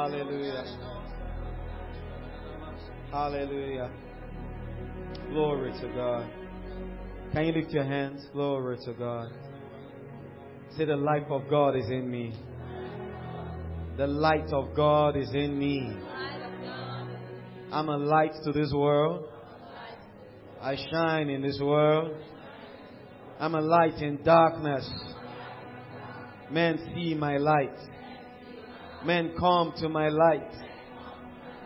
Hallelujah. Hallelujah. Glory to God. Can you lift your hands? Glory to God. Say, the life of God is in me. The light of God is in me. I'm a light to this world. I shine in this world. I'm a light in darkness. Men see my light. Men come to my light.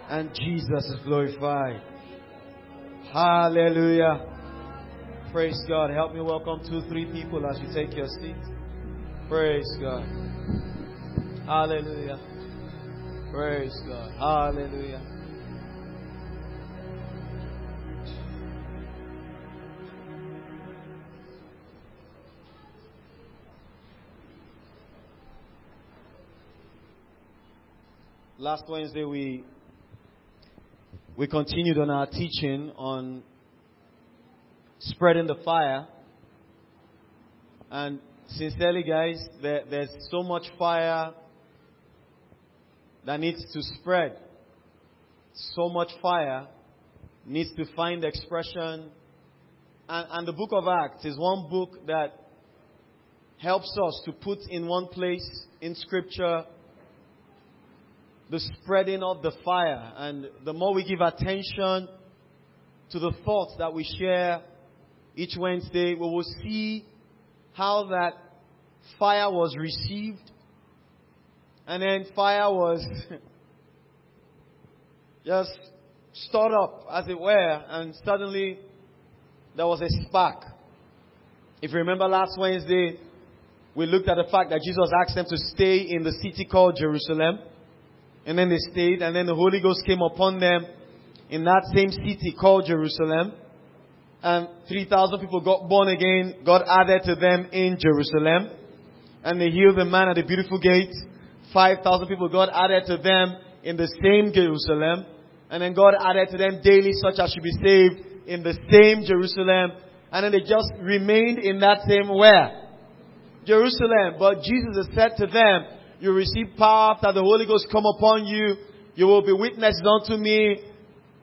And Jesus is glorified. Hallelujah. Praise God. Help me welcome two, three people as you take your seat. Praise God. Hallelujah. Praise God. Hallelujah. Last Wednesday we we continued on our teaching on spreading the fire. And sincerely, guys, there, there's so much fire that needs to spread. So much fire needs to find expression. And, and the book of Acts is one book that helps us to put in one place in Scripture the spreading of the fire. And the more we give attention to the thoughts that we share each Wednesday, we will see how that fire was received. And then fire was just stirred up, as it were, and suddenly there was a spark. If you remember last Wednesday, we looked at the fact that Jesus asked them to stay in the city called Jerusalem. And then they stayed, and then the Holy Ghost came upon them in that same city called Jerusalem. And 3,000 people got born again. God added to them in Jerusalem. And they healed the man at the beautiful gate. 5,000 people God added to them in the same Jerusalem. And then God added to them daily such as should be saved in the same Jerusalem. And then they just remained in that same where? Jerusalem. But Jesus said to them, you receive power after the Holy Ghost come upon you. You will be witnesses unto me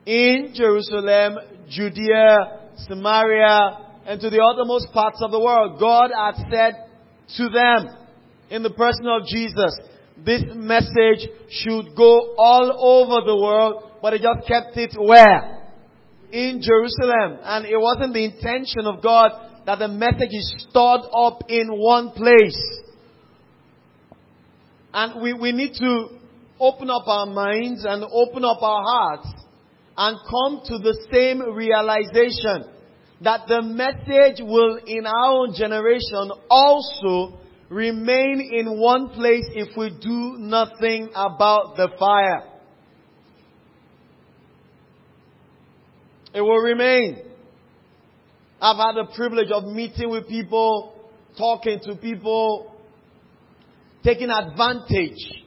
in Jerusalem, Judea, Samaria, and to the uttermost parts of the world. God had said to them in the person of Jesus, this message should go all over the world, but they just kept it where? In Jerusalem. And it wasn't the intention of God that the message is stored up in one place. And we, we need to open up our minds and open up our hearts and come to the same realization that the message will in our own generation also remain in one place if we do nothing about the fire. It will remain. I've had the privilege of meeting with people, talking to people, taking advantage,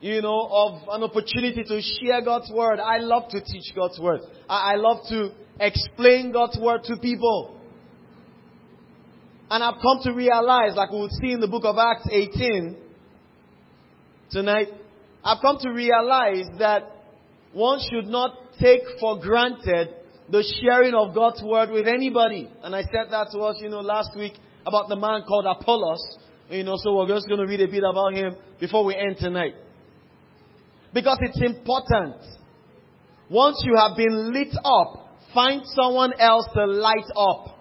you know, of an opportunity to share God's word. I love to teach God's word. I, love to explain God's word to people. And I've come to realize, like we'll see in the book of Acts 18 tonight, I've come to realize that one should not take for granted the sharing of God's word with anybody. And I said that to us, you know, last week about the man called Apollos. You know, so we're just going to read a bit about him before we end tonight. Because it's important. Once you have been lit up, find someone else to light up.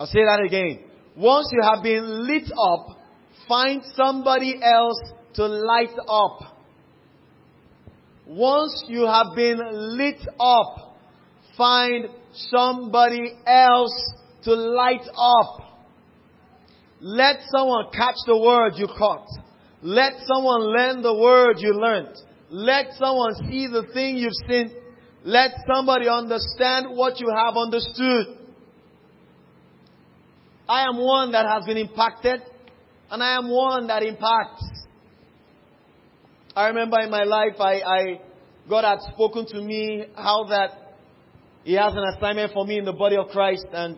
I'll say that again. Once you have been lit up, find somebody else to light up. Once you have been lit up, find somebody else to light up. Let someone catch the word you caught. Let someone learn the word you learned. Let someone see the thing you've seen. Let somebody understand what you have understood. I am one that has been impacted, and I am one that impacts. I remember in my life, I, I God had spoken to me how that He has an assignment for me in the body of Christ, and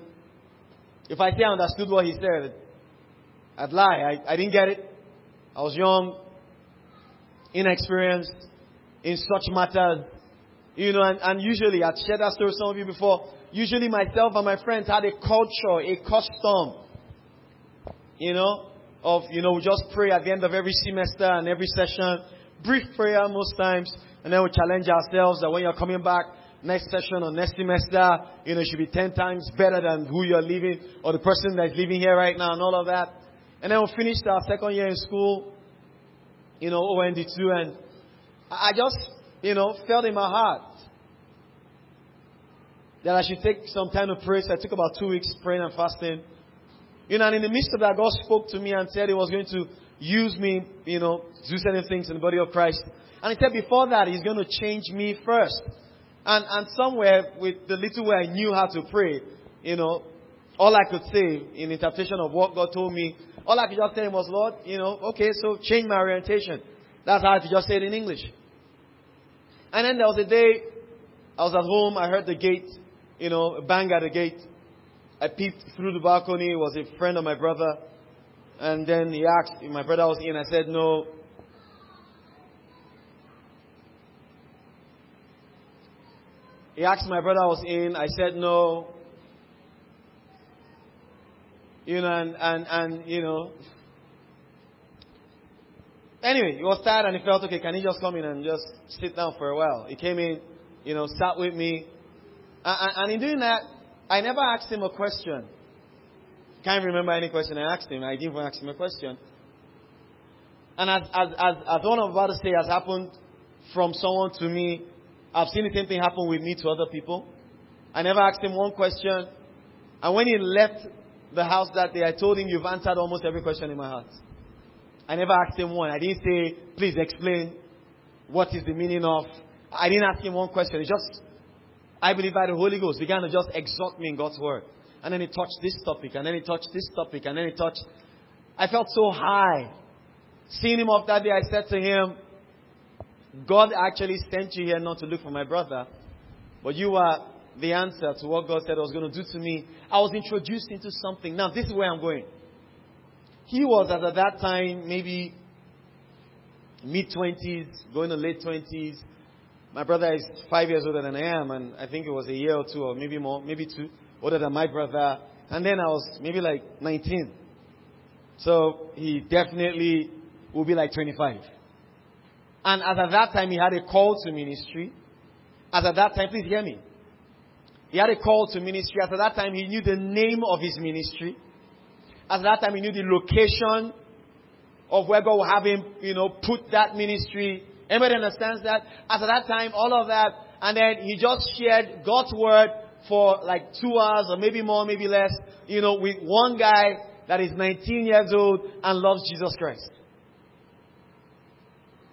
if I say I understood what He said, I'd lie. I, I didn't get it. I was young. inexperienced in such matters. You know, and, and usually, I've shared that story with some of you before. Usually, myself and my friends had a culture, a custom, you know, of, you know, we just pray at the end of every semester and every session. Brief prayer most times. And then we challenge ourselves that when you're coming back next session or next semester, you know, it should be 10 times better than who you're leaving or the person that's living here right now and all of that. And then we finished our second year in school, you know, OND2 and I just, you know, felt in my heart that I should take some time to pray. So I took about two weeks praying and fasting. You know, and in the midst of that, God spoke to me and said He was going to use me, you know, do certain things in the body of Christ. And He said before that, He's going to change me first. And, and somewhere with the little way I knew how to pray, you know, all I could say in interpretation of what God told me, all I could just tell Him was, Lord, you know, okay, so change my orientation. That's how I could just say it in English. And then there was a day, I was at home, I heard the gate, you know, bang at the gate. I peeped through the balcony, it was a friend of my brother. And then he asked if my brother was in. I said no. He asked my brother was in. I said no. You know, and, and, and you know. Anyway, he was tired and he felt, okay, can he just come in and just sit down for a while? He came in, you know, sat with me. And, in doing that, I never asked him a question. Can't remember any question I asked him. I didn't even ask him a question. And as, as, as, as one I'm about to say has happened from someone to me, I've seen the same thing happen with me to other people. I never asked him one question. And when he left the house that day, I told him, You've answered almost every question in my heart. I never asked him one. I didn't say, Please explain what is the meaning of. I didn't ask him one question. He just, I believe by the Holy Ghost, began to just exhort me in God's word. And then he touched this topic, and then he touched this topic, and then he touched. I felt so high. Seeing him off that day, I said to him, God actually sent you here not to look for my brother, but you are the answer to what God said I was going to do to me. I was introduced into something. Now, this is where I'm going. He was at that time maybe mid 20s, going to late 20s. My brother is five years older than I am, and I think it was a year or two, or maybe more, maybe two older than my brother. And then I was maybe like 19. So he definitely will be like 25. And as at that time, he had a call to ministry. As at that time, please hear me. He had a call to ministry. At that time, he knew the name of his ministry. At that time, he knew the location of where God would have him, you know, put that ministry. Anybody understands that? At that time, all of that. And then he just shared God's word for like two hours or maybe more, maybe less, you know, with one guy that is 19 years old and loves Jesus Christ.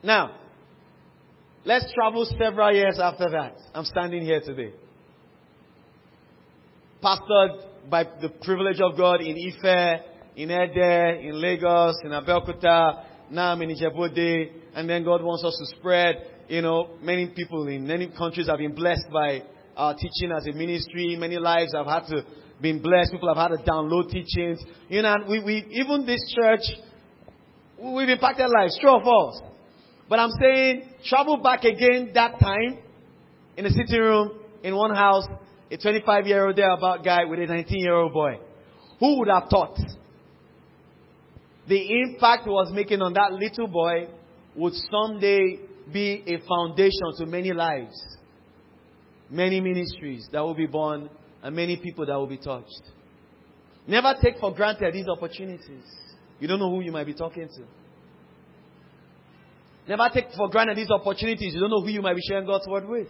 Now, let's travel several years after that. I'm standing here today. Pastored by the privilege of God in Ife, in Ede, in Lagos, in Abeokuta, now I'm in Ijebu and then God wants us to spread, you know, many people in many countries have been blessed by our teaching as a ministry. Many lives have had to been blessed. People have had to download teachings. You know, we, we even this church, we've impacted lives, true or false. But I'm saying, travel back again that time in a sitting room in one house, a 25 year old thereabout guy with a 19 year old boy. Who would have thought the impact he was making on that little boy would someday be a foundation to many lives, many ministries that will be born, and many people that will be touched. Never take for granted these opportunities. You don't know who you might be talking to. Never take for granted these opportunities. You don't know who you might be sharing God's word with.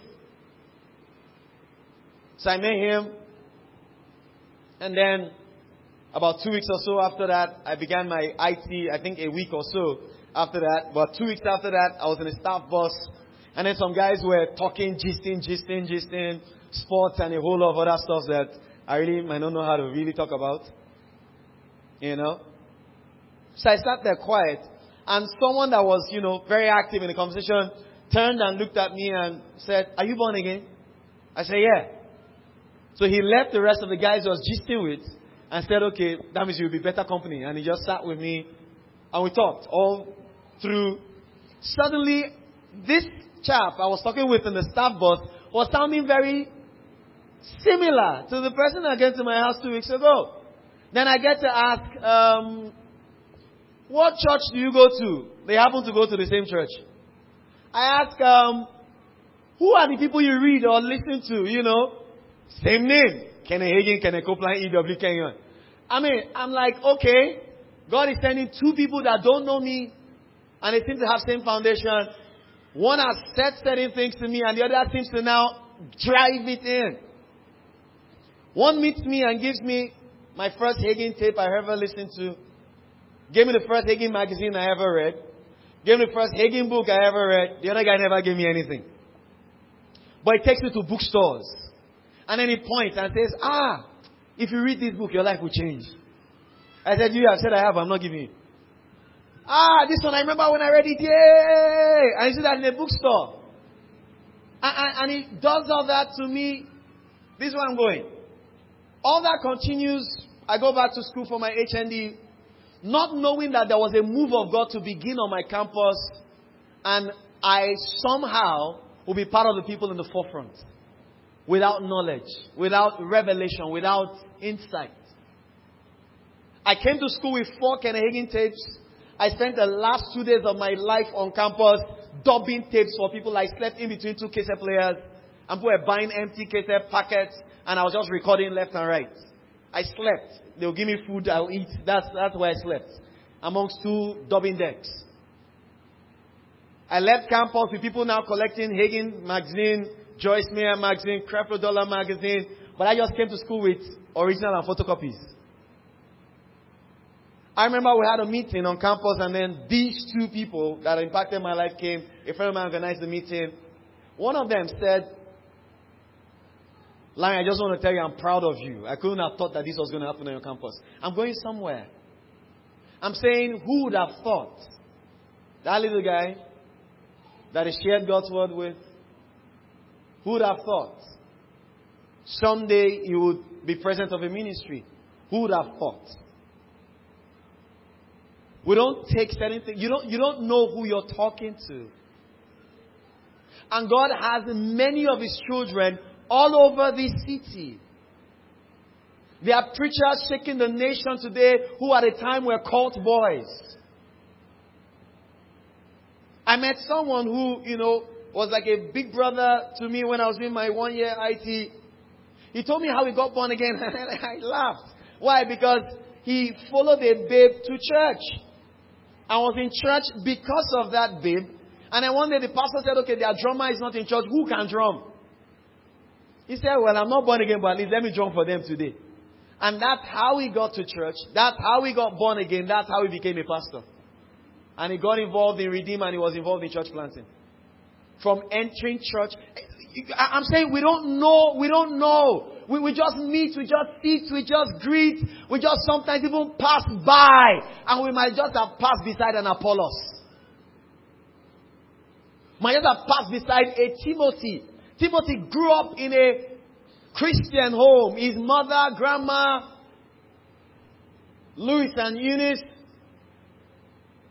So I met him. And then about two weeks or so after that, I began my IT, I think a week or so after that. But two weeks after that, I was in a staff bus. And then some guys were talking, gisting, gisting, gisting, sports and a whole lot of other stuff that I really might not know how to really talk about. You know? So I sat there quiet. And someone that was, you know, very active in the conversation turned and looked at me and said, Are you born again? I said, Yeah. So he left the rest of the guys he was gisting with and said, Okay, that means you'll be better company. And he just sat with me and we talked all through suddenly this chap I was talking with in the staff bus was sounding very similar to the person I came to my house two weeks ago. Then I get to ask, um, what church do you go to? They happen to go to the same church. I ask, um, who are the people you read or listen to? You know, same name. Kenneth Hagin, Kenneth Copeland, E.W. Kenyon. I mean, I'm like, okay, God is sending two people that don't know me and they seem to have same foundation. One has said certain things to me and the other seems to now drive it in. One meets me and gives me my first Hagin tape I ever listened to. Gave me the first Hagin magazine I ever read. Gave me the first Hagin book I ever read. The other guy never gave me anything. But he takes me to bookstores. And then he points and says, ah, if you read this book, your life will change. I said, you have said I have, I'm not giving you. Ah, this one I remember when I read it, yay! I see that in a bookstore. And, and, and he does all that to me. This is where I'm going. All that continues. I go back to school for my HND, not knowing that there was a move of God to begin on my campus, and I somehow will be part of the people in the forefront without knowledge, without revelation, without insight. I came to school with four Hagin tapes. I spent the last two days of my life on campus dubbing tapes for people. I slept in between two cassette players and people were buying empty cassette packets and I was just recording left and right. I slept. They'll give me food, I'll eat. That's, that's where I slept. Amongst two dubbing decks. I left campus with people now collecting Hagin magazine, Joyce Meyer magazine, Creflo Dollar magazine, but I just came to school with original and photocopies. I remember we had a meeting on campus and then these two people that impacted my life came. A friend of mine organized the meeting. One of them said, Lanre, I just want to tell you I'm proud of you. I couldn't have thought that this was going to happen on your campus. I'm going somewhere. I'm saying, who would have thought that little guy that he shared God's word with who would have thought? Someday you would be president of a ministry. Who would have thought? We don't take certain things. You don't, you don't know who you're talking to. And God has many of His children all over this city. There are preachers shaking the nation today who at a time were cult boys. I met someone who, you know, was like a big brother to me when I was in my one year IT. He told me how he got born again. I laughed. Why? Because he followed a babe to church. I was in church because of that babe. And then one day the pastor said, okay, their drummer is not in church. Who can drum? He said, well, I'm not born again, but at least let me drum for them today. And that's how he got to church. That's how he got born again. That's how he became a pastor. And he got involved in Redeem and he was involved in church planting from entering church. I'm saying we don't know, we don't know. We, we just meet, we just sit, we just greet, we just sometimes even pass by, and we might just have passed beside an Apollos. Might just have passed beside a Timothy. Timothy grew up in a Christian home. His mother, grandma, Lois and Eunice,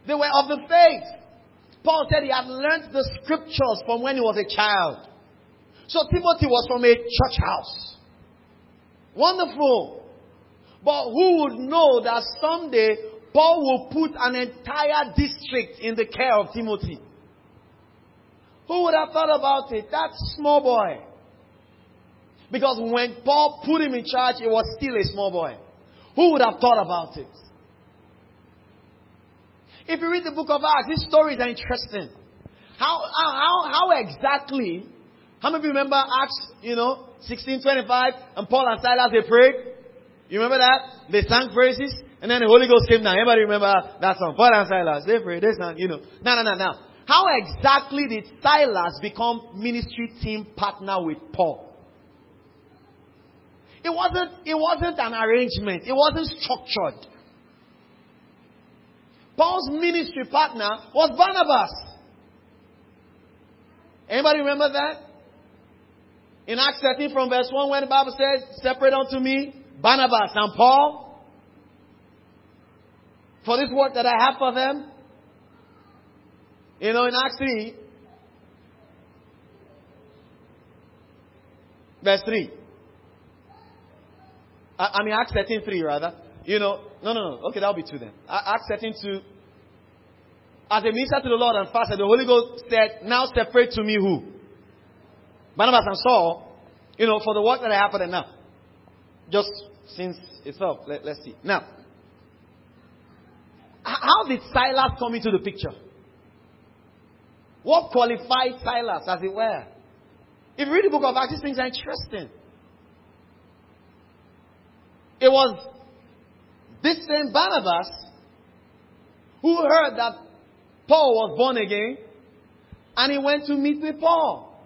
they were of the faith. Paul said he had learned the scriptures from when he was a child. So Timothy was from a church house. Wonderful. But who would know that someday Paul will put an entire district in the care of Timothy? Who would have thought about it? That small boy. Because when Paul put him in charge, he was still a small boy. Who would have thought about it? If you read the book of Acts, these stories are interesting. How, how, how exactly, how many of you remember Acts, you know, 1625, and Paul and Silas, they prayed? You remember that? They sang praises, and then the Holy Ghost came down. Everybody remember that song? Paul and Silas, they prayed, they sang, you know. No, no, no, no. How exactly did Silas become ministry team partner with Paul? It wasn't, it wasn't an arrangement. It wasn't structured. Paul's ministry partner was Barnabas. Anybody remember that? In Acts 13 from verse 1 when the Bible says, separate unto me Barnabas and Paul for this work that I have for them. You know, in Acts 3, verse 3. I, mean, Acts 13, 3, rather. You know, no, no, no. Okay, that'll be 2 then. Acts 13, 2. As a minister to the Lord and fasted, the Holy Ghost said, Now separate to me who? Barnabas and Saul, you know, for the work that I have for them now. Just since it's up, let, let's see. Now, how did Silas come into the picture? What qualified Silas, as it were? If you read the book of Acts, these things are interesting. It was this same Barnabas who heard that Paul was born again and he went to meet with Paul.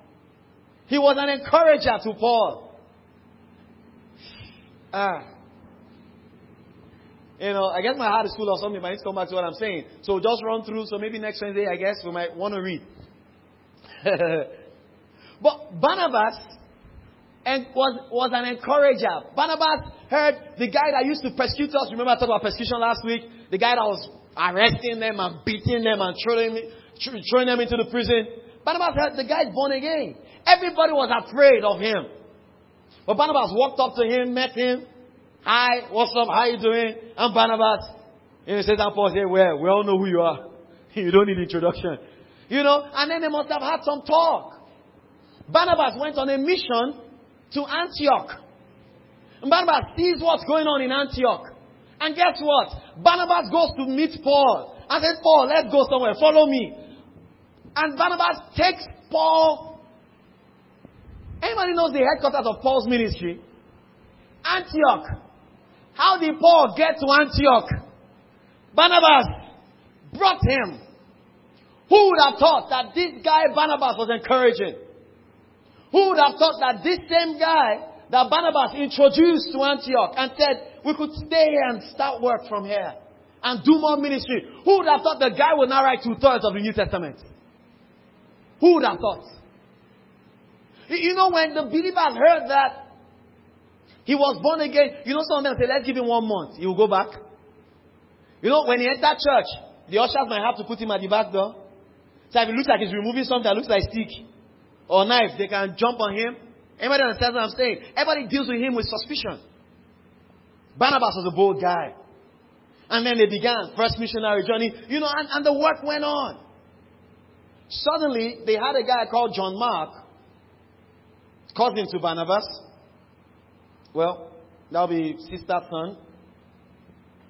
He was an encourager to Paul. Ah. You know, I guess my heart is full of something, but I need to come back to what I'm saying. So just run through. So maybe next Wednesday, I guess, we might want to read. but Barnabas and was, was an encourager. Barnabas heard the guy that used to persecute us. Remember I talked about persecution last week? The guy that was arresting them and beating them and throwing, throwing them into the prison. Barnabas heard the guy's born again. Everybody was afraid of him. But Barnabas walked up to him, met him. Hi, what's up? How you doing? I'm Barnabas. And he says, I'm Paul. Say, well, we all know who you are. You don't need introduction. You know, and then they must have had some talk. Barnabas went on a mission to Antioch. And Barnabas sees what's going on in Antioch. And guess what? Barnabas goes to meet Paul. I said, Paul, let's go somewhere. Follow me. And Barnabas takes Paul. Anybody knows the headquarters of Paul's ministry? Antioch. How did Paul get to Antioch? Barnabas brought him. Who would have thought that this guy Barnabas was encouraging? Who would have thought that this same guy that Barnabas introduced to Antioch and said, we could stay here and start work from here and do more ministry. Who would have thought the guy would now write two thirds of the New Testament? Who would have thought? You know, when the believers heard that he was born again, you know, some of them say, let's give him one month. He will go back. You know, when he entered church, the ushers might have to put him at the back door. So if it looks like he's removing something that looks like stick or knife, they can jump on him. Everybody understands what I'm saying? Everybody deals with him with suspicion. Barnabas was a bold guy. And then they began first missionary journey, you know, and, and the work went on. Suddenly, they had a guy called John Mark, cousin to Barnabas. Well, that'll be sister, son,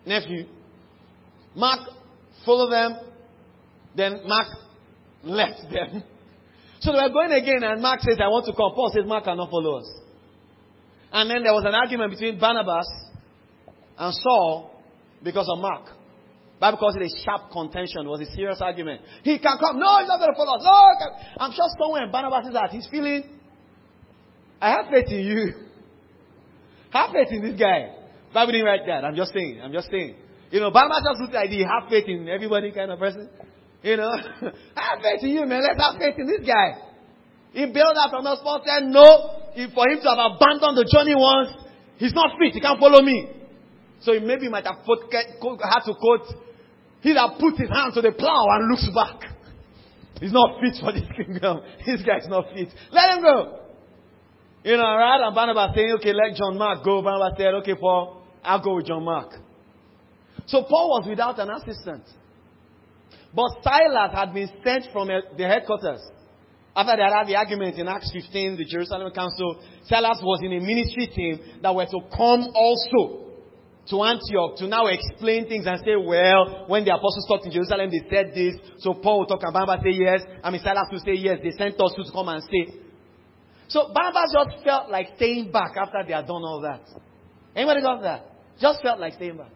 nephew. Mark followed them, then Mark left them. So they were going again, and Mark says, I want to come. Paul says, Mark cannot follow us. And then there was an argument between Barnabas and Saul because of Mark. Bible calls it a sharp contention. It was a serious argument. He can come. No, he's not going to follow us. No, I'm sure somewhere in Barnabas is that he's feeling, I have faith in you. Have faith in this guy. Bible didn't write that. I'm just saying. I'm just saying. You know, Barnabas just looked like he have faith in everybody kind of person. You know, I in you, man. Let's have faith in this guy. He bailed out from the spot, said no. For him to have abandoned the journey once, he's not fit. He can't follow me. So he maybe might have had to quote, he that put his hand to the plow and looks back. He's not fit for this kingdom. This guy's not fit. Let him go. You know, right? And Barnabas saying, okay, let John Mark go. Barnabas said, okay, Paul, I'll go with John Mark. So Paul was without an assistant. But Silas had been sent from uh, the headquarters. After they had the argument in Acts 15, the Jerusalem Council, Silas was in a ministry team that were to come also to Antioch to now explain things and say, well, when the apostles talked in Jerusalem, they said this. So Paul will talk and Barnabas say yes. I mean, Silas will say yes. They sent us to come and say. So Barnabas just felt like staying back after they had done all that. Anybody got that? Just felt like staying back.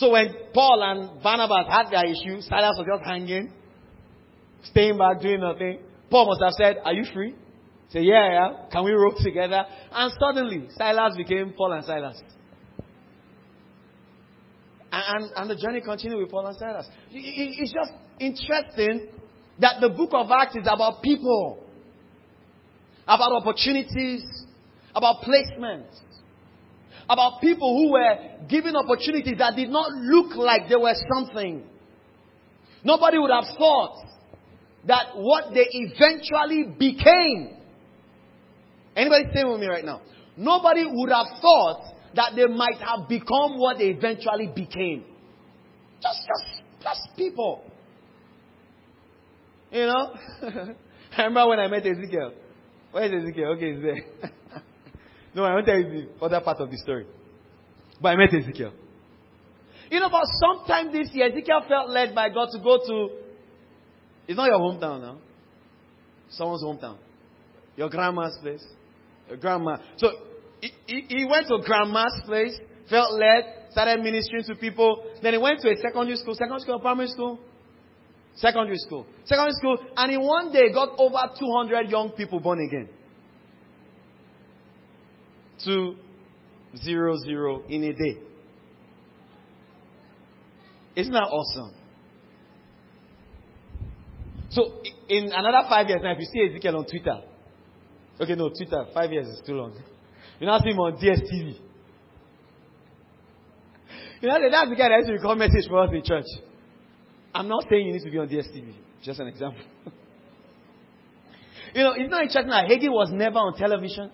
So when Paul and Barnabas had their issue, Silas was just hanging, staying back, doing nothing. Paul must have said, Are you free? Say, yeah, yeah. Can we rope together? And suddenly, Silas became Paul and Silas. And, and the journey continued with Paul and Silas. It's just interesting that the book of Acts is about people, about opportunities, about placements, about people who were given opportunities that did not look like they were something. Nobody would have thought that what they eventually became. Anybody stay with me right now? Nobody would have thought that they might have become what they eventually became. Just, just, just people. You know? I remember when I met Ezekiel. Where is Ezekiel? Okay, he's there. no, I won't tell you the other part of the story. But I met Ezekiel. You know, but sometime this year, Ezekiel felt led by God to go to. It's not your hometown now. Someone's hometown. Your grandma's place. Your grandma. So he, he, he went to grandma's place, felt led, started ministering to people. Then he went to a secondary school, secondary school, primary school, secondary school, secondary school, and in one day got over 200 young people born again. Two, zero, zero in a day. Isn't that awesome? So, in another five years now, if you see Ezekiel on Twitter, okay, no, Twitter, five years is too long. You now see him on DSTV. You know, that's the guy that used to record message for us in church. I'm not saying you need to be on DSTV. Just an example. you know, it's not interesting that Hagin was never on television.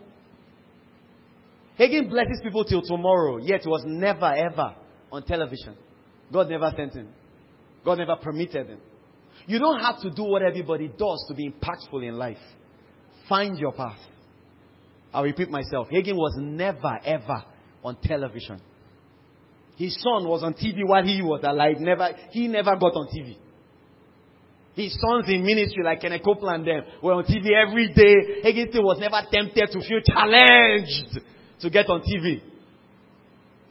Hagin blesses people till tomorrow, yet was never ever on television. God never sent him. God never permitted him. You don't have to do what everybody does to be impactful in life. Find your path. I'll repeat myself. Hagin was never ever on television. His son was on TV while he was alive. Never, he never got on TV. His sons in ministry, like Kenneth Copeland, them were on TV every day. Hagin was never tempted to feel challenged to get on TV.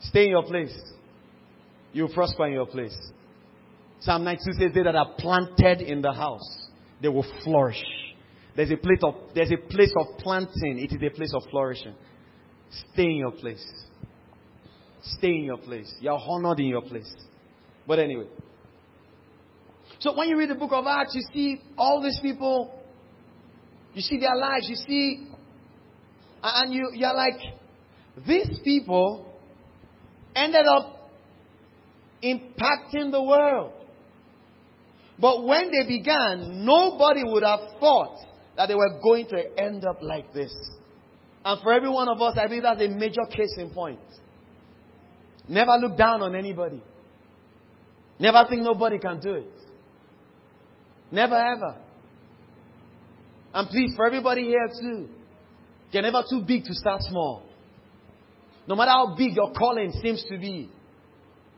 Stay in your place. You'll prosper in your place. Psalm 92 says, They that are planted in the house, they will flourish. There's a place of, there's a place of planting. It is a place of flourishing. Stay in your place. Stay in your place. You're honored in your place. But anyway. So when you read the book of Acts, you see all these people, you see their lives, you see, and you, you're like, these people ended up impacting the world. But when they began, nobody would have thought that they were going to end up like this. And for every one of us, I believe that's a major case in point. Never look down on anybody. Never think nobody can do it. Never ever. And please, for everybody here too, you're never too big to start small. No matter how big your calling seems to be.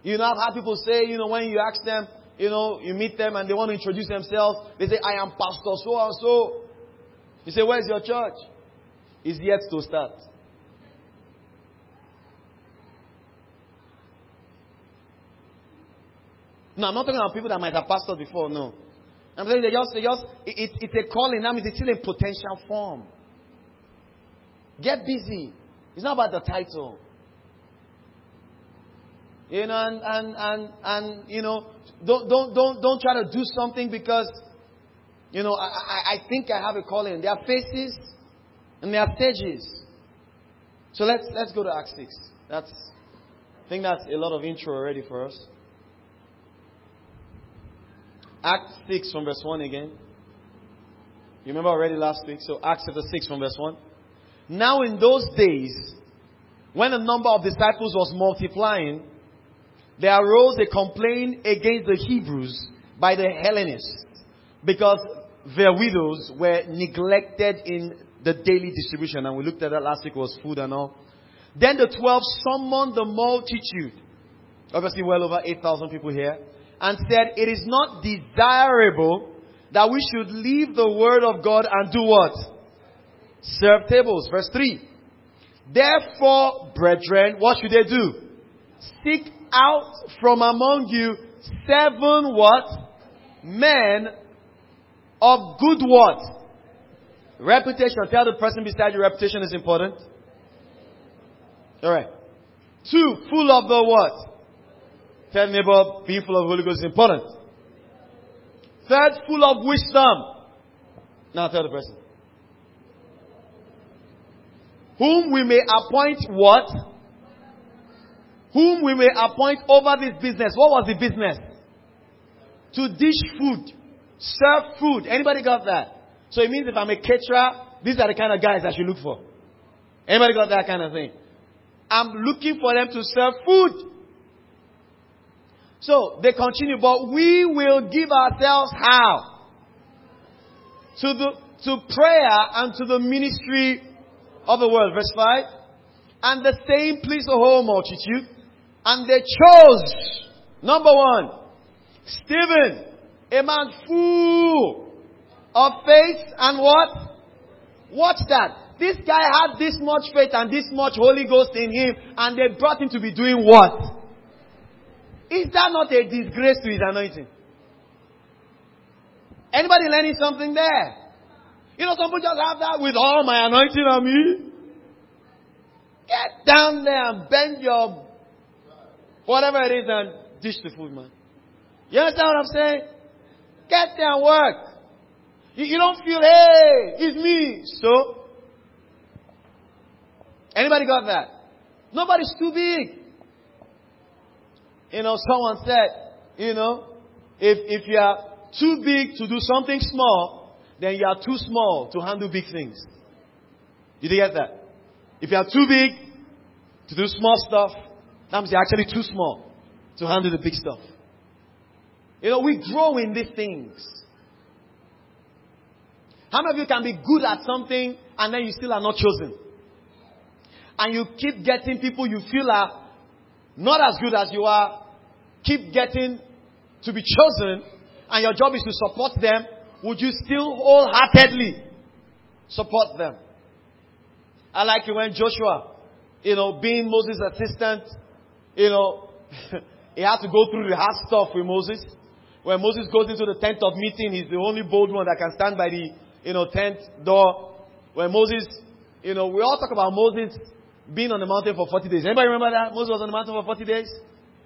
You know, I've had people say, you know, when you ask them, you know, you meet them and they want to introduce themselves, they say, I am Pastor so and so. You say, Where's your church? It's yet to start. No, I'm not talking about people that might have pastored before, no. I'm saying they just, they just it, it's a calling. That means it's still in potential form. Get busy. It's not about the title. You know, and, and, and, and you know, don't, don't, don't, don't try to do something because, you know, I, I, I think I have a calling. There are faces and there are stages. So let's, let's go to Acts 6. That's, I think that's a lot of intro already for us. Acts 6 from verse 1 again. You remember already last week? So Acts chapter 6 from verse 1. Now in those days, when the number of disciples was multiplying, there arose a complaint against the Hebrews by the Hellenists because their widows were neglected in the daily distribution. And we looked at that last week was food and all. Then the twelve summoned the multitude. Obviously well over 8,000 people here and said, It is not desirable that we should leave the word of God and do what? Serve tables. Verse 3. Therefore, brethren, what should they do? Seek out from among you seven what? Men of good what? Reputation. Tell the person beside you reputation is important. Alright. Two, full of the what? Tell neighbor, being full of Holy Ghost is important. Third, full of wisdom. Now tell the person. Whom we may appoint what? Whom we may appoint over this business. What was the business? to dish food, serve food. Anybody got that? So it means if I'm a caterer, these are the kind of guys I should look for. Anybody got that kind of thing? I'm looking for them to serve food. So they continue, but we will give ourselves how? To the to prayer and to the ministry of the word. Verse 5. And the same pleased the whole multitude. And they chose, number one, Stephen, a man full of faith and what? Watch that. This guy had this much faith and this much Holy Ghost in him, and they brought him to be doing what? Is that not a disgrace to his anointing? Anybody learning something there? You know, some people just have that with all my anointing on me. Get down there and bend your whatever it is and dish the food, man. You understand what I'm saying? Get there and work. You, you don't feel, hey, it's me. So, anybody got that? Nobody's too big. You know, someone said, you know, if, if you are too big to do something small, then you are too small to handle big things. Did you get that? If you are too big to do small stuff, means you're actually too small to handle the big stuff. You know, we grow in these things. How many of you can be good at something and then you still are not chosen? And you keep getting people you feel are not as good as you are, keep getting to be chosen, and your job is to support them, would you still wholeheartedly support them? I like it when Joshua, you know, being Moses' assistant, you know, he had to go through the hard stuff with Moses. When Moses goes into the tent of meeting, he's the only bold one that can stand by the, you know, tent door. When Moses, you know, we all talk about Moses being on the mountain for 40 days. Anybody remember that? Moses was on the mountain for 40 days?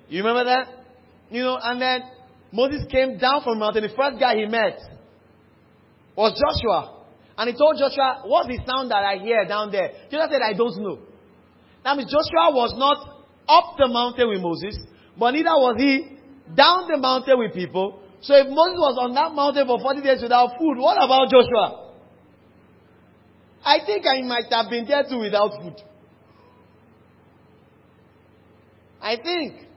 You remember that? You know, and then Moses came down from the mountain. The first guy he met was Joshua. And he told Joshua, what's the sound that I hear down there? Joshua said, I don't know. That means Joshua was not up the mountain with Moses, but neither was he down the mountain with people. So if Moses was on that mountain for 40 days without food, what about Joshua? I think I might have been there too without food. I think.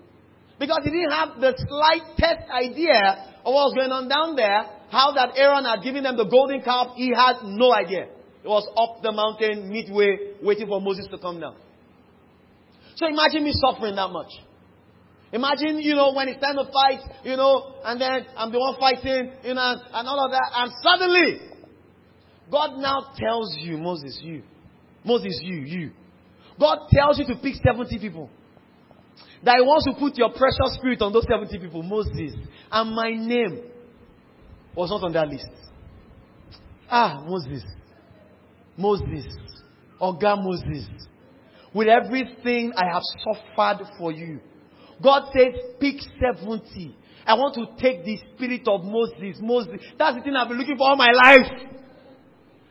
Because he didn't have the slightest idea of what was going on down there, how that Aaron had given them the golden calf, he had no idea. It was up the mountain, midway, waiting for Moses to come down. So imagine me suffering that much. Imagine, you know, when it's time to fight, you know, and then I'm the one fighting, you know, and all of that, and suddenly, God now tells you, Moses, you. Moses, you, you. God tells you to pick 70 people that He wants to put your precious spirit on those 70 people, Moses. And my name was not on that list. Ah, Moses. Moses. Oga Moses. With everything I have suffered for you. God says, pick 70. I want to take the spirit of Moses. Moses. That's the thing I've been looking for all my life.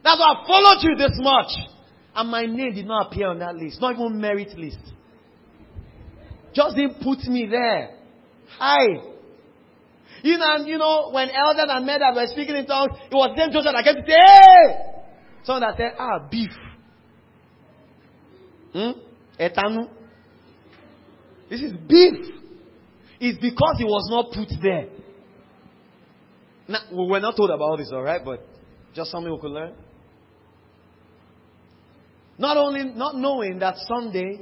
That's why I followed you this much. And my name did not appear on that list. Not even merit list. Just didn't put me there. Hi. You know, you know, when elders and men that were speaking in tongues, it was them Joseph that came to say, hey! Someone that said, ah, beef. Hmm? Etanu. This is beef. It's because it was not put there. Now, we were not told about this, alright, but just something we could learn. Not only not knowing that someday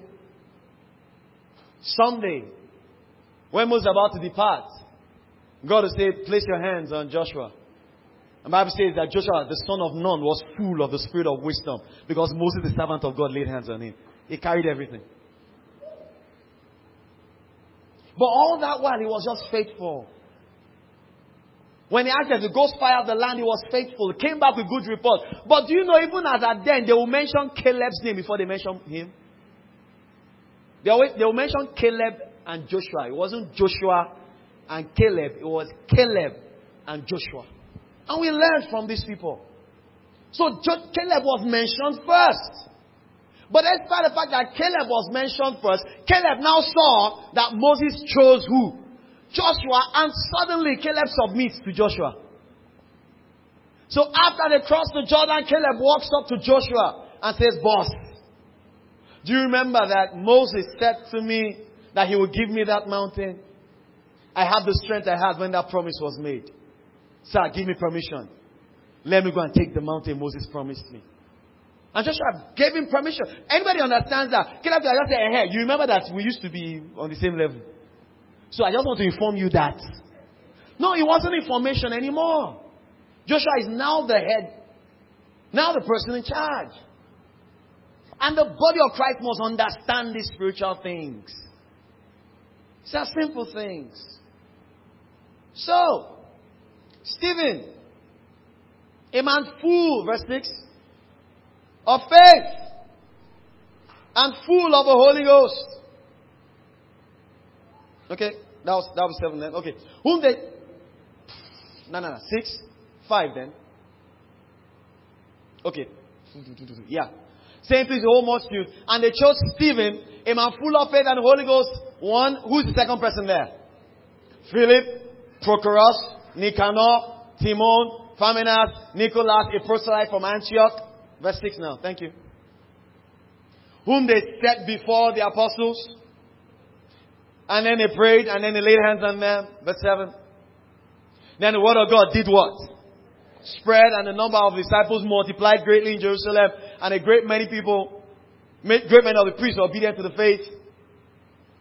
Sunday, when Moses about to depart, God say, place your hands on Joshua. The Bible says that Joshua, the son of Nun, was full of the spirit of wisdom because Moses, the servant of God, laid hands on him. He carried everything. But all that while, he was just faithful. When he asked them to go spy out the land, he was faithful. Came back with good report. But do you know, even as at then, they will mention Caleb's name before they mention him? They always they will mention Caleb and Joshua. It wasn't Joshua and Caleb. It was Caleb and Joshua. And we learned from these people. So Caleb was mentioned first. But despite the fact that Caleb was mentioned first, Caleb now saw that Moses chose who? Joshua, and suddenly Caleb submits to Joshua. So after they cross the Jordan, Caleb walks up to Joshua and says, Boss, do you remember that Moses said to me that he would give me that mountain? I have the strength I had when that promise was made. Sir, give me permission. Let me go and take the mountain Moses promised me. And Joshua gave him permission. Anybody understands that? Caleb just say, hey, you remember that we used to be on the same level. So I just want to inform you that. No, it wasn't information anymore. Joshua is now the head, now the person in charge. And the body of Christ must understand these spiritual things. These are simple things. So, Stephen, a man full, verse 6, of faith and full of the Holy Ghost. Okay, that was that was seven then. Okay, whom they no no no six five then. Okay, yeah. Same thing the whole multitude, and they chose Stephen, a man full of faith and the Holy Ghost. One, who's the second person there? Philip, Prochorus, Nicanor, Timon, Parmenas, Nicholas, a proselyte from Antioch. Verse 6 now. Thank you. Whom they set before the apostles. And then they prayed and then they laid hands on them. Verse 7. Then the word of God did what? Spread and the number of disciples multiplied greatly in Jerusalem and a great many people, great many of the priests obedient to the faith.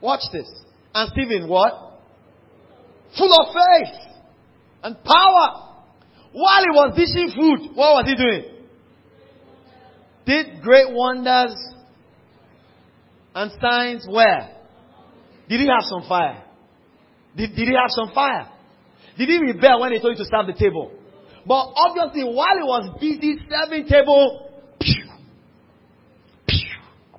Watch this. And Stephen, what? Full of faith and power. While he was dishing food, what was he doing? Did great wonders and signs where? Did he have some fire? Did, did he have some fire? Did he rebel when they told you to serve the table? But obviously, while he was busy serving table, pew, pew.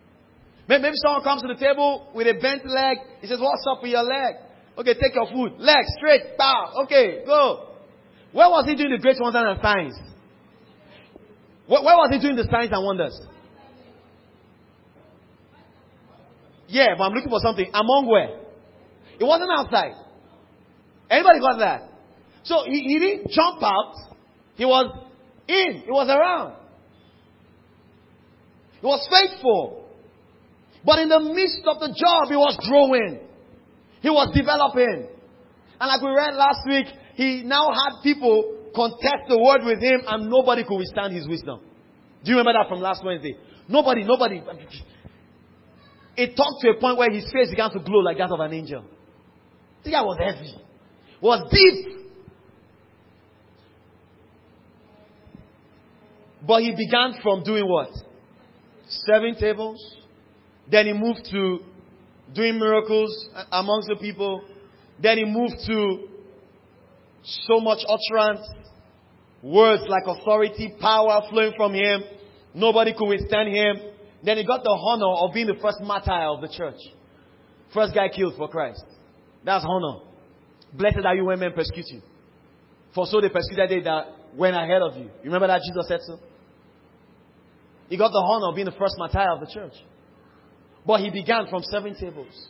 Maybe someone comes to the table with a bent leg. He says, What's up with your leg? Okay, take your food. Leg straight, bow. Okay, go. Where was he doing the great wonders and signs? Where, where was he doing the signs and wonders? Yeah, but I'm looking for something. Among where? It wasn't outside. Anybody got that? So he, he didn't jump out. He was in. He was around. He was faithful. But in the midst of the job, he was growing. He was developing. And like we read last week, he now had people contest the word with him and nobody could withstand his wisdom. Do you remember that from last Wednesday? Nobody, nobody. It talked to a point where his face began to glow like that of an angel. The guy was heavy. Was deep. But he began from doing what? Serving tables. Then he moved to doing miracles amongst the people. Then he moved to so much utterance, words like authority, power flowing from him. Nobody could withstand him. Then he got the honor of being the first martyr of the church. First guy killed for Christ. That's honor. Blessed are you when men persecute you. For so they persecuted they that went ahead of you. You remember that Jesus said so? He got the honor of being the first martyr of the church. But he began from seven tables.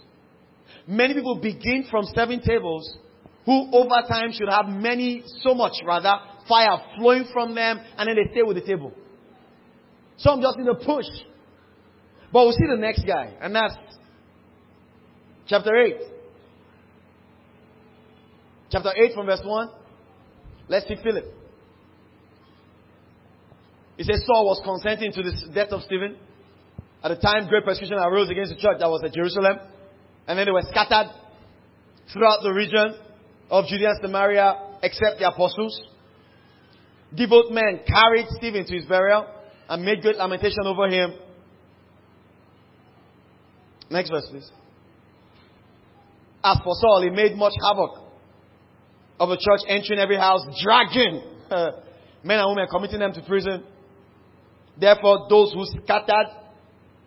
Many people begin from seven tables who over time should have many, so much rather, fire flowing from them and then they stay with the table. Some just need a push. But we'll see the next guy, and that's chapter 8. Chapter 8 from verse 1. Let's see Philip. He says Saul was consenting to the death of Stephen. At the time, great persecution arose against the church that was at Jerusalem. And then they were scattered throughout the region of Judea and Samaria except the apostles. Devout men carried Stephen to his burial and made great lamentation over him. Next verse, please. As for Saul, he made much havoc of the church, entering every house, dragging men and women, committing them to prison. Therefore, those who scattered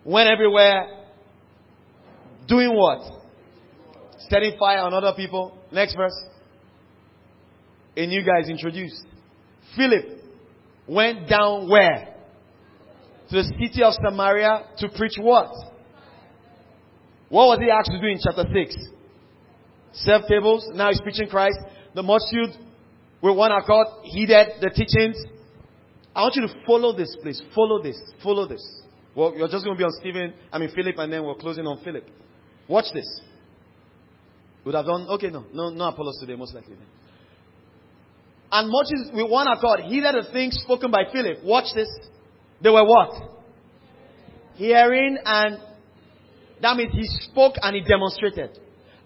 went everywhere, doing what? Setting fire on other people. Next verse a new guy is introduced. Philip went down where? To the city of Samaria to preach what? What was he asked to do in chapter 6? served tables. Now he's preaching Christ. The multitude with one accord heeded the teachings. I want you to follow this, please. Follow this. Follow this. Well, you're just going to be on Stephen, I mean Philip, and then we're closing on Philip. Watch this. Would have done, okay, no, no, no Apollos today, most likely. And multitudes with one accord heeded the things spoken by Philip. Watch this. They were what? Hearing and that means he spoke and he demonstrated.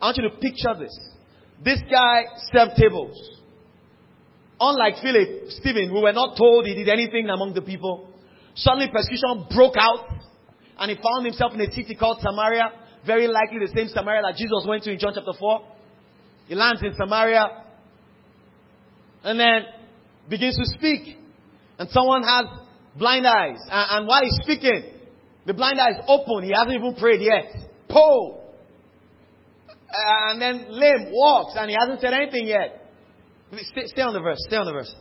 I want you to picture this. This guy served tables. Unlike Philip, Stephen, who were not told he did anything among the people, suddenly persecution broke out and he found himself in a city called Samaria, very likely the same Samaria that Jesus went to in John chapter 4. He lands in Samaria and then begins to speak. And someone has blind eyes. And, and while he's speaking, the blind eye is open. He hasn't even prayed yet. Paul. And then lame walks and he hasn't said anything yet. Stay, stay on the verse. Stay on the verse.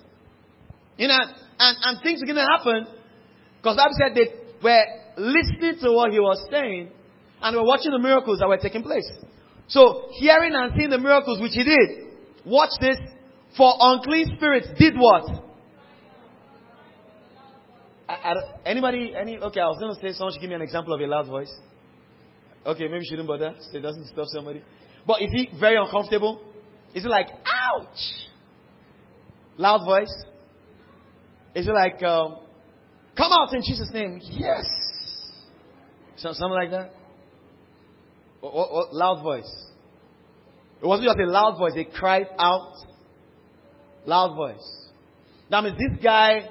You know, and, and things are going to happen because Bible said they were listening to what he was saying and were watching the miracles that were taking place. So, hearing and seeing the miracles which he did, watch this, for unclean spirits did what? I, I, anybody, any, okay, I was going to say someone should give me an example of a loud voice. Okay, maybe shouldn't bother so it doesn't disturb somebody. But is he very uncomfortable? Is it like, ouch? Loud voice? Is it like, um, come out in Jesus' name? Yes. So, something like that? What, what, loud voice. It wasn't just a loud voice, they cried out. Loud voice. That means this guy,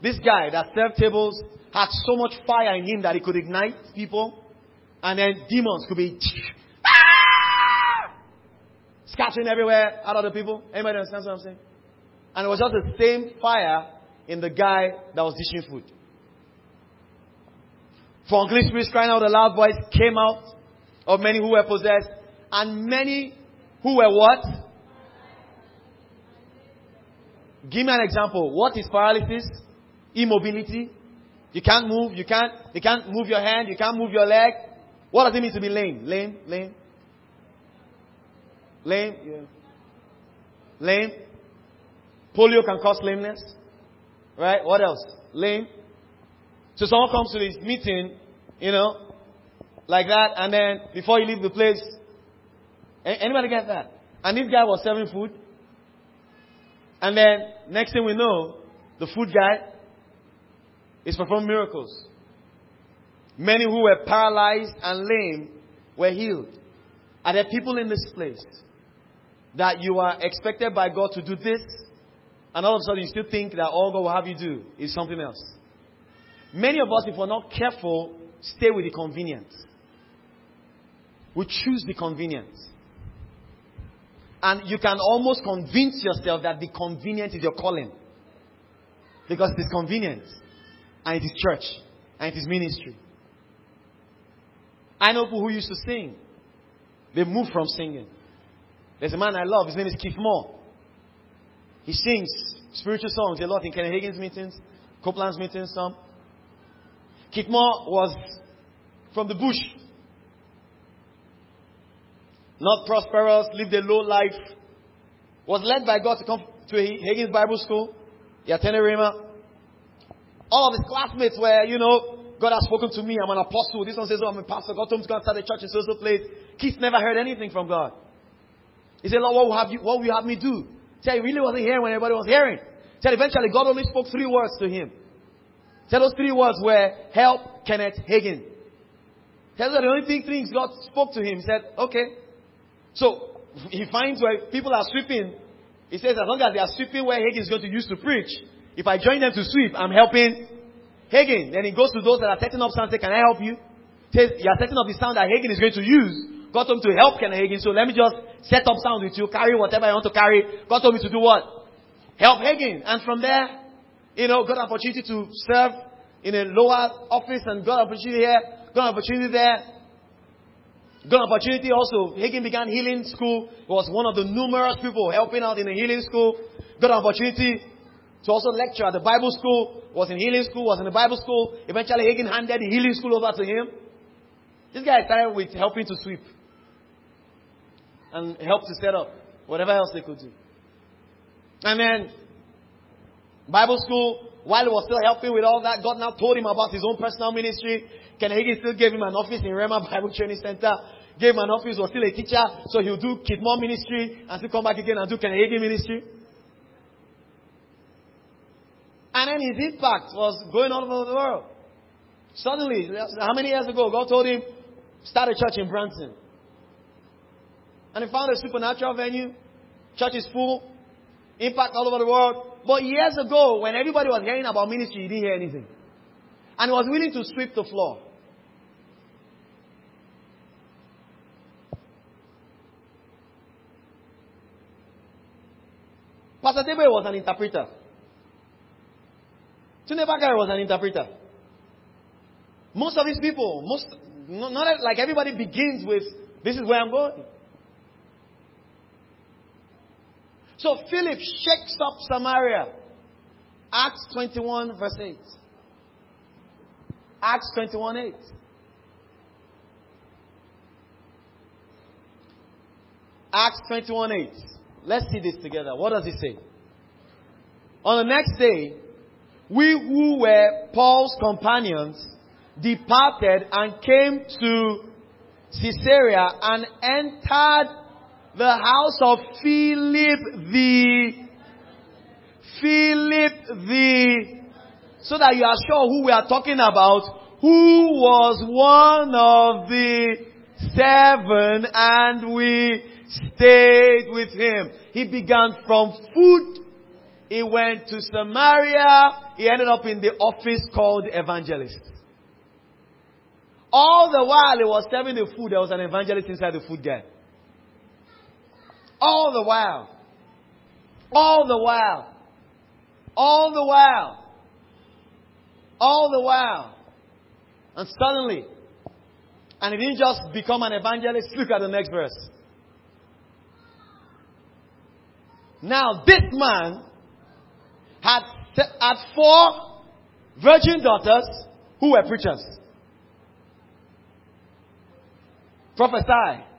this guy that served tables had so much fire in him that he could ignite people. And then demons could be ah! scattering everywhere out of the people. Anybody understand what I'm saying? And it was just the same fire in the guy that was dishing food. For unclean spirits crying out a loud voice came out of many who were possessed, and many who were what? Give me an example. What is paralysis? Immobility. You can't move, you can't, you can't move your hand, you can't move your leg. What does it mean to be lame? Lame, lame. Lame, yeah. Lame. Polio can cause lameness. Right? What else? Lame. So someone comes to this meeting, you know, like that, and then before you leave the place, anybody get that? And this guy was serving food. And then next thing we know, the food guy is performing miracles. Many who were paralyzed and lame were healed. Are there people in this place that you are expected by God to do this, and all of a sudden you still think that all God will have you do is something else? Many of us, if we're not careful, stay with the convenience. We choose the convenience. And you can almost convince yourself that the convenience is your calling. Because it is convenient. And it is church. And it is ministry. I know people who used to sing. They moved from singing. There's a man I love. His name is Keith Moore. He sings spiritual songs a lot in Kenny Hagin's meetings, Copeland's meetings, some. Keith Moore was from the bush. Not prosperous, lived a low life. Was led by God to come to Hagin's Bible School. He attended. All of his classmates were, you know, God has spoken to me. I'm an apostle. This one says, oh, I'm a pastor. God told me to go and start a church in so-so place. Keith never heard anything from God. He said, Lord, what will, have you, what will you have me do? He he really wasn't hearing when everybody was hearing. He said, eventually, God only spoke three words to him. Said, those three words were, help Kenneth. He said, the only thing, things God spoke to him. He said, okay. So, he finds where people are sweeping. He says, as long as they are sweeping where Hagin is going to use to preach, if I join them to sweep, I'm helping Hagin. Then he goes to those that are setting up sound and say, Can I help you? Says, You are setting up the sound that Hagin is going to use. Told me to help Ken Hagin, so let me just set up sound with you, carry whatever I want to carry. God told me to do what? Help Hagin. And from there, you know, got an opportunity to serve in a lower office and got an opportunity here, got an opportunity there. Got an opportunity also. Hagin began healing school. Was one of the numerous people helping out in the healing school. Got an opportunity to also lecture at the Bible school, was in healing school, was in the Bible school. Eventually, Hagin handed the healing school over to him. This guy started with helping to sweep. And help to set up whatever else they could do. And then, Bible school, while he was still helping with all that, God now told him about his own personal ministry. Kenneth Hagin still gave him an office in Rhema Bible Training Center. Gave him an office, was still a teacher, so he'll do Keith Moore ministry and still come back again and do Kenneth Hagin ministry. And then his impact was going all over the world. Suddenly, how many years ago, God told him, start a church in Branson. And he found a supernatural venue. Church is full. Impact all over the world. But years ago, when everybody was hearing about ministry, he didn't hear anything. And he was willing to sweep the floor. Pastor Tebe was an interpreter. Tunde was an interpreter. Most of these people, most, not like everybody begins with, this is where I'm going. So Philip shakes up Samaria. Acts 21 verse 8. Acts 21 8. Acts 21 8. Let's see this together. What does it say? On the next day, we who were Paul's companions departed and came to Caesarea and entered the house of Philip the Philip the so that you are sure who we are talking about who was one of the seven and we stayed with him. He began from food. He went to Samaria. He ended up in the office called evangelist. All the while he was serving the food, there was an evangelist inside the food guy. All the while. All the while. All the while. All the while. And suddenly, and he didn't just become an evangelist. Look at the next verse. Now, this man had, had four virgin daughters who were preachers. Prophesy.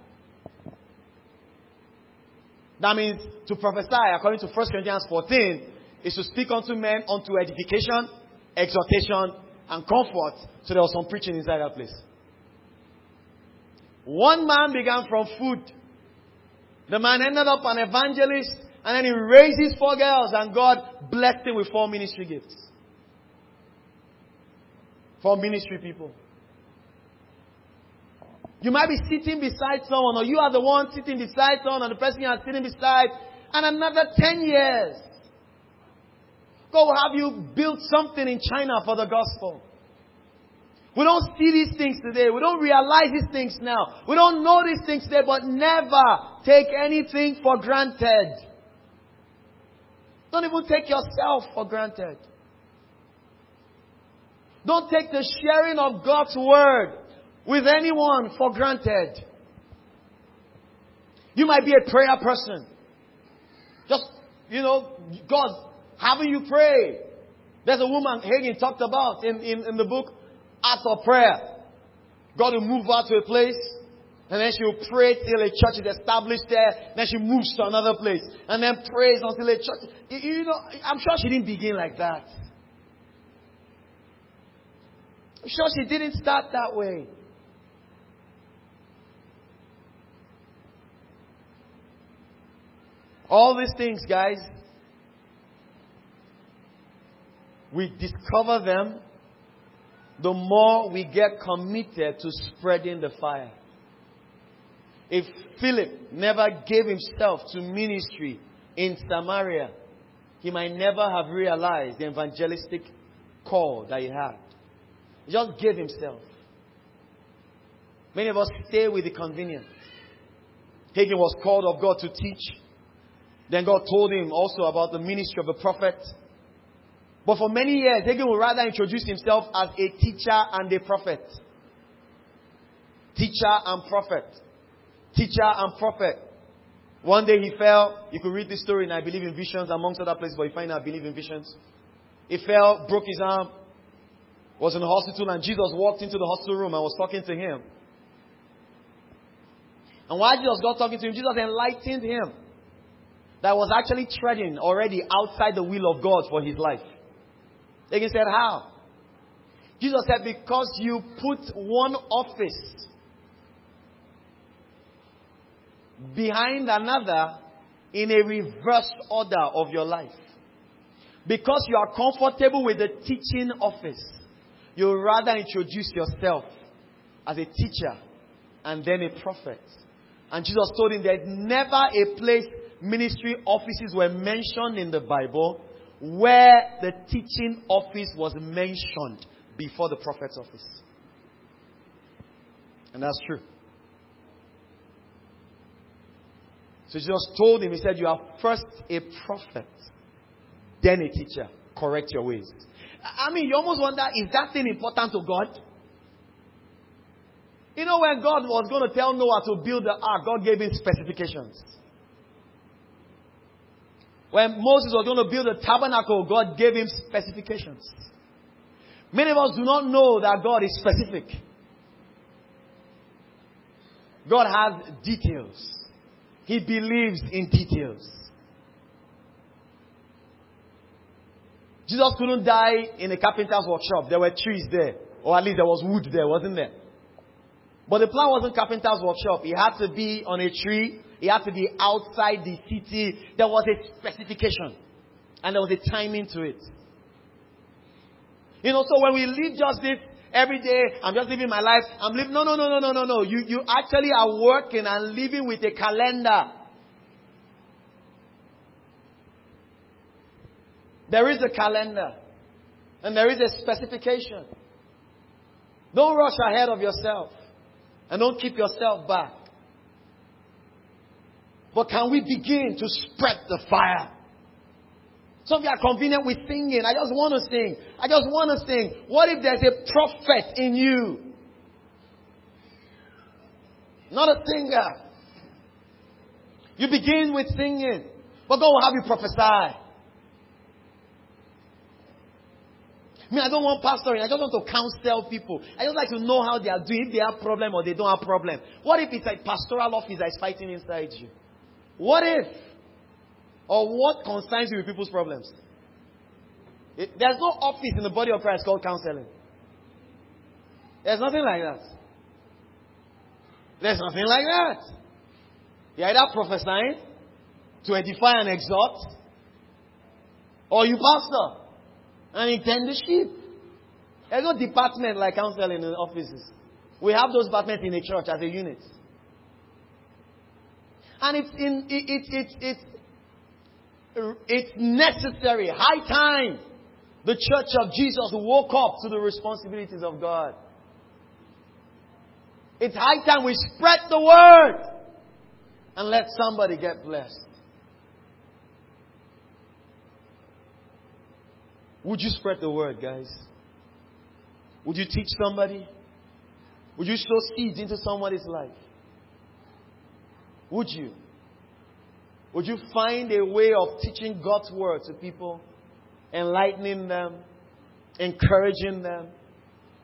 That means to prophesy, according to 1 Corinthians 14, is to speak unto men unto edification, exhortation, and comfort. So there was some preaching inside that place. One man began from food. The man ended up an evangelist, and then he raised his four girls, and God blessed him with four ministry gifts. Four ministry people. You might be sitting beside someone, or you are the one sitting beside someone, and the person you are sitting beside, and another 10 years. God will have you build something in China for the gospel. We don't see these things today. We don't realize these things now. We don't know these things today, but never take anything for granted. Don't even take yourself for granted. Don't take the sharing of God's word with anyone for granted. You might be a prayer person. Just, you know, God having you pray. There's a woman Hagin talked about in, in, in the book Art of Prayer. God will move her to a place and then she will pray till a church is established there. Then she moves to another place and then prays until a church. You know, I'm sure she didn't begin like that. I'm sure she didn't start that way. All these things, guys, we discover them the more we get committed to spreading the fire. If Philip never gave himself to ministry in Samaria, he might never have realized the evangelistic call that he had. He just gave himself. Many of us stay with the convenience. Hagin was called of God to teach. Then God told him also about the ministry of the prophet. But for many years, Hagin would rather introduce himself as a teacher and a prophet. Teacher and prophet. Teacher and prophet. One day he fell. You could read this story in I Believe in Visions amongst other places, but you find I Believe in Visions. He fell, broke his arm, was in the hospital, and Jesus walked into the hospital room and was talking to him. And while Jesus got talking to him, Jesus enlightened him that was actually treading already outside the will of God for his life. They said, How? Jesus said, Because you put one office behind another in a reverse order of your life. Because you are comfortable with the teaching office, you rather introduce yourself as a teacher and then a prophet. And Jesus told him there's never a place ministry offices were mentioned in the Bible where the teaching office was mentioned before the prophet's office. And that's true. So Jesus told him, He said, You are first a prophet, then a teacher. Correct your ways. I mean, you almost wonder, is that thing important to God? You know, when God was going to tell Noah to build the ark, God gave him specifications. When Moses was going to build the tabernacle, God gave him specifications. Many of us do not know that God is specific. God has details. He believes in details. Jesus couldn't die in a carpenter's workshop. There were trees there. Or at least there was wood there, wasn't there? But the plan wasn't carpenter's workshop. He had to be on a tree. It had to be outside the city. There was a specification. And there was a timing to it. You know, so when we live just this every day, I'm just living my life, I'm living, no, no, no, no, no, no, no. You, you actually are working and living with a calendar. There is a calendar. And there is a specification. Don't rush ahead of yourself. And don't keep yourself back. But can we begin to spread the fire? Some of you are convenient with singing. I just want to sing. I just want to sing. What if there's a prophet in you? Not a singer. You begin with singing, but God will have you prophesy. Me, I don't want pastoring. I just want to counsel people. I just like to know how they are doing, if they have problem or they don't have problem. What if it's a pastoral office that is fighting inside you? What if? Or what concerns you with people's problems? It, there's no office in the body of Christ called counseling. There's nothing like that. There's nothing like that. You're either prophesying to edify and exhort, or you pastor and intend the sheep. There's no department like counseling in offices. We have those departments in a church as a unit. And it's in it, it, it, it's it's necessary, high time. The church of Jesus woke up to the responsibilities of God. It's high time we spread the word and let somebody get blessed. Would you spread the word, guys? Would you teach somebody? Would you sow seeds into somebody's life? Would you? Would you find a way of teaching God's word to people, enlightening them, encouraging them?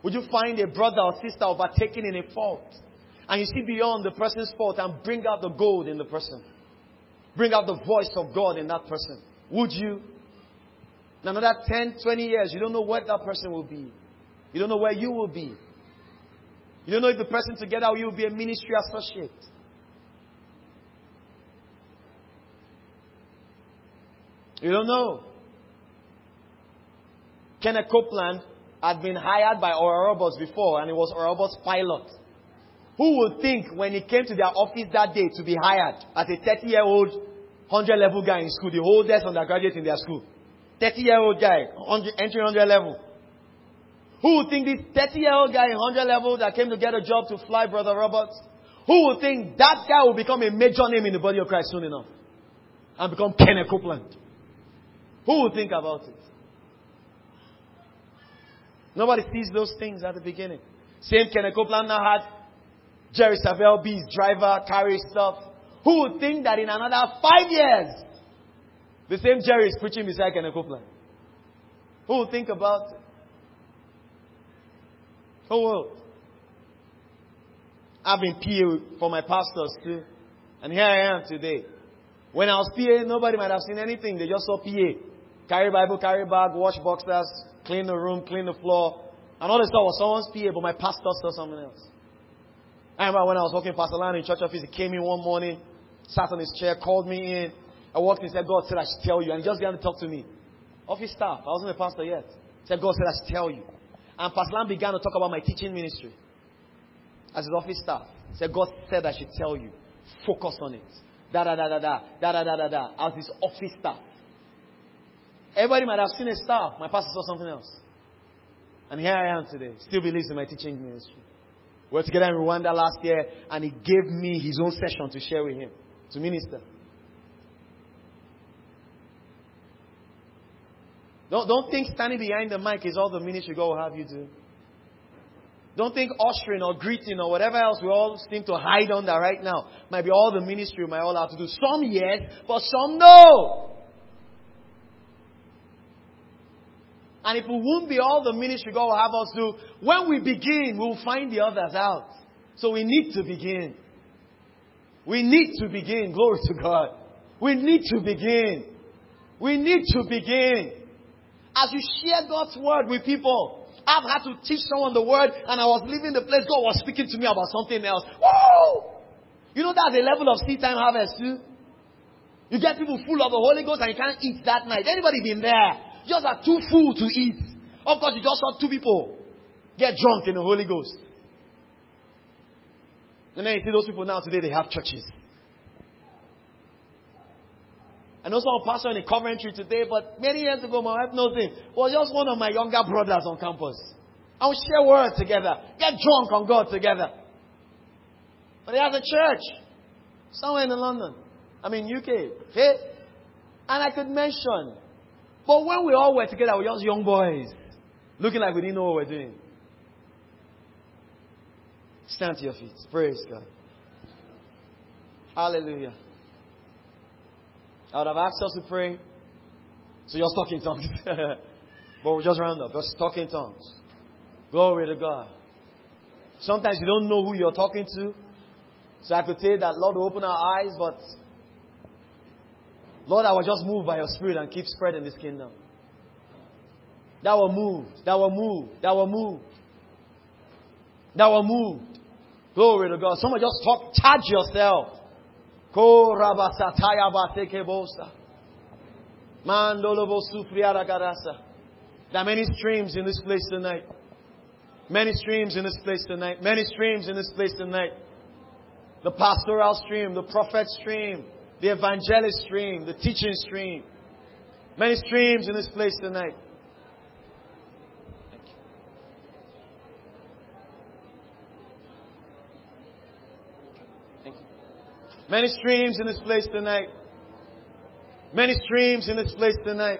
Would you find a brother or sister overtaken in a fault? And you see beyond the person's fault and bring out the gold in the person. Bring out the voice of God in that person. Would you? In another 10, 20 years, you don't know what that person will be. You don't know where you will be. You don't know if the person together you will be a ministry associate. You don't know. Kenneth Copeland had been hired by Roberts before, and it was Roberts' pilot. Who would think when he came to their office that day to be hired as a 30 year old, 100 level guy in school, the oldest undergraduate in their school? 30 year old guy, entering 100 level. Who would think this 30 year old guy in 100 level that came to get a job to fly Brother Roberts? Who would think that guy will become a major name in the body of Christ soon enough? And become Kenneth Copeland? Who would think about it? Nobody sees those things at the beginning. Same Kenneth Copeland now had Jerry Savelle be his driver, carry stuff. Who would think that in another five years, the same Jerry is preaching beside Kenneth Copeland? Who would think about it? Who will? I've been PA for my pastors too. And here I am today. When I was PA, nobody might have seen anything. They just saw PA. Carry Bible, carry bag, wash boxers, clean the room, clean the floor. And all this stuff was someone's PA, but my pastor saw something else. I remember when I was working Pastor Land in church office, he came in one morning, sat on his chair, called me in. I walked in said, God said I should tell you. And he just began to talk to me. Office staff. I wasn't a pastor yet. He said, God said I should tell you. And Pastor Lam began to talk about my teaching ministry as his office staff. He said, God said I should tell you. Focus on it. Da da da da da da da da da da. As his office staff. Everybody might have seen a star. My pastor saw something else. And here I am today. Still believes in my teaching ministry. We were together in Rwanda last year, and he gave me his own session to share with him, to minister. Don't, don't think standing behind the mic is all the ministry God will have you do. Don't think ushering or greeting or whatever else we all seem to hide under right now might be all the ministry we might all have to do. Some yes, but some no. And if it won't be all the ministry God will have us do, when we begin, we'll find the others out. So we need to begin. We need to begin. Glory to God. We need to begin. We need to begin. As you share God's word with people, I've had to teach someone the word and I was leaving the place. God was speaking to me about something else. Whoa! You know that's a level of seed time harvest too? You get people full of the Holy Ghost and you can't eat that night. Anybody been there? Just are too full to eat. Of course, you just saw two people get drunk in the Holy Ghost. And then you see those people now today, they have churches. I know some pastor in the Coventry today, but many years ago, my wife knows him. Was just one of my younger brothers on campus. And we share words together, get drunk on God together. But he has a church somewhere in London. I mean UK. Okay? And I could mention. But when we all were together, we were just young boys. Looking like we didn't know what we were doing. Stand to your feet. Praise God. Hallelujah. I would have asked us to pray. So you're in tongues. but we'll just round up. Just talk in tongues. Glory to God. Sometimes you don't know who you're talking to. So I could say that Lord open our eyes, but Lord, I will just move by your spirit and keep spreading this kingdom. That will move. That will move. That will move. That will move. Glory to God. Someone just talk, charge yourself. There are many streams in this place tonight. Many streams in this place tonight. Many streams in this place tonight. The pastoral stream, the prophet stream, the evangelist stream, the teaching stream. Many streams in this place tonight. Thank you. Many streams in this place tonight. Many streams in this place tonight.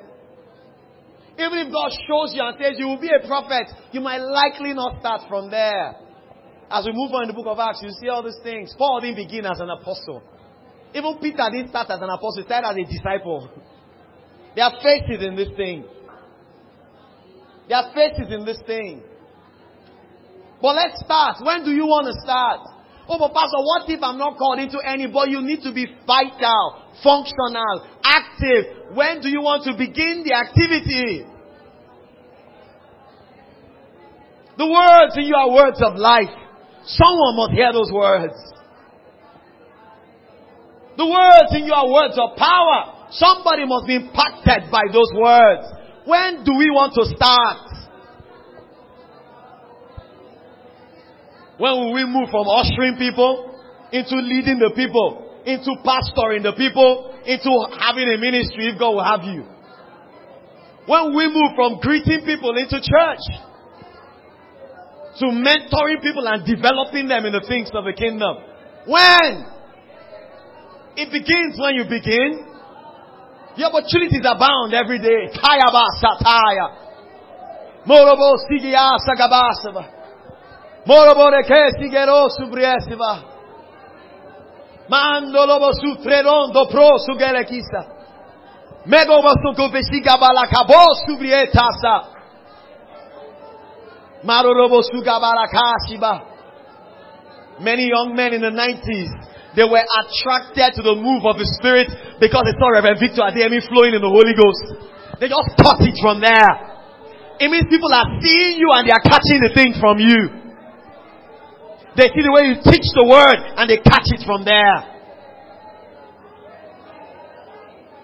Even if God shows you and says you will be a prophet, you might likely not start from there. As we move on in the book of Acts, you see all these things. Paul didn't begin as an apostle. Even Peter didn't start as an apostle, he started as a disciple. There are faces in this thing. There are faces in this thing. But let's start. When do you want to start? Oh, but Pastor, what if I'm not called into any? But you need to be vital, functional, active. When do you want to begin the activity? The words in you are words of life. Someone must hear those words. The words in you are words of power. Somebody must be impacted by those words. When do we want to start? When will we move from ushering people into leading the people, into pastoring the people, into having a ministry if God will have you? When we move from greeting people into church to mentoring people and developing them in the things of the kingdom. When? It begins when you begin. The opportunities abound every day. Kayabasa taya. Morobo sigiasa gabasava. Morobo reke sigero subriesiva. Mando lobo pro. Mego kabo subrietasa. Maro robo. Many young men in the 90s they were attracted to the move of the Spirit because they saw Reverend Victor Adeyemi flowing in the Holy Ghost. They just caught it from there. It means people are seeing you and they are catching the thing from you. They see the way you teach the word and they catch it from there.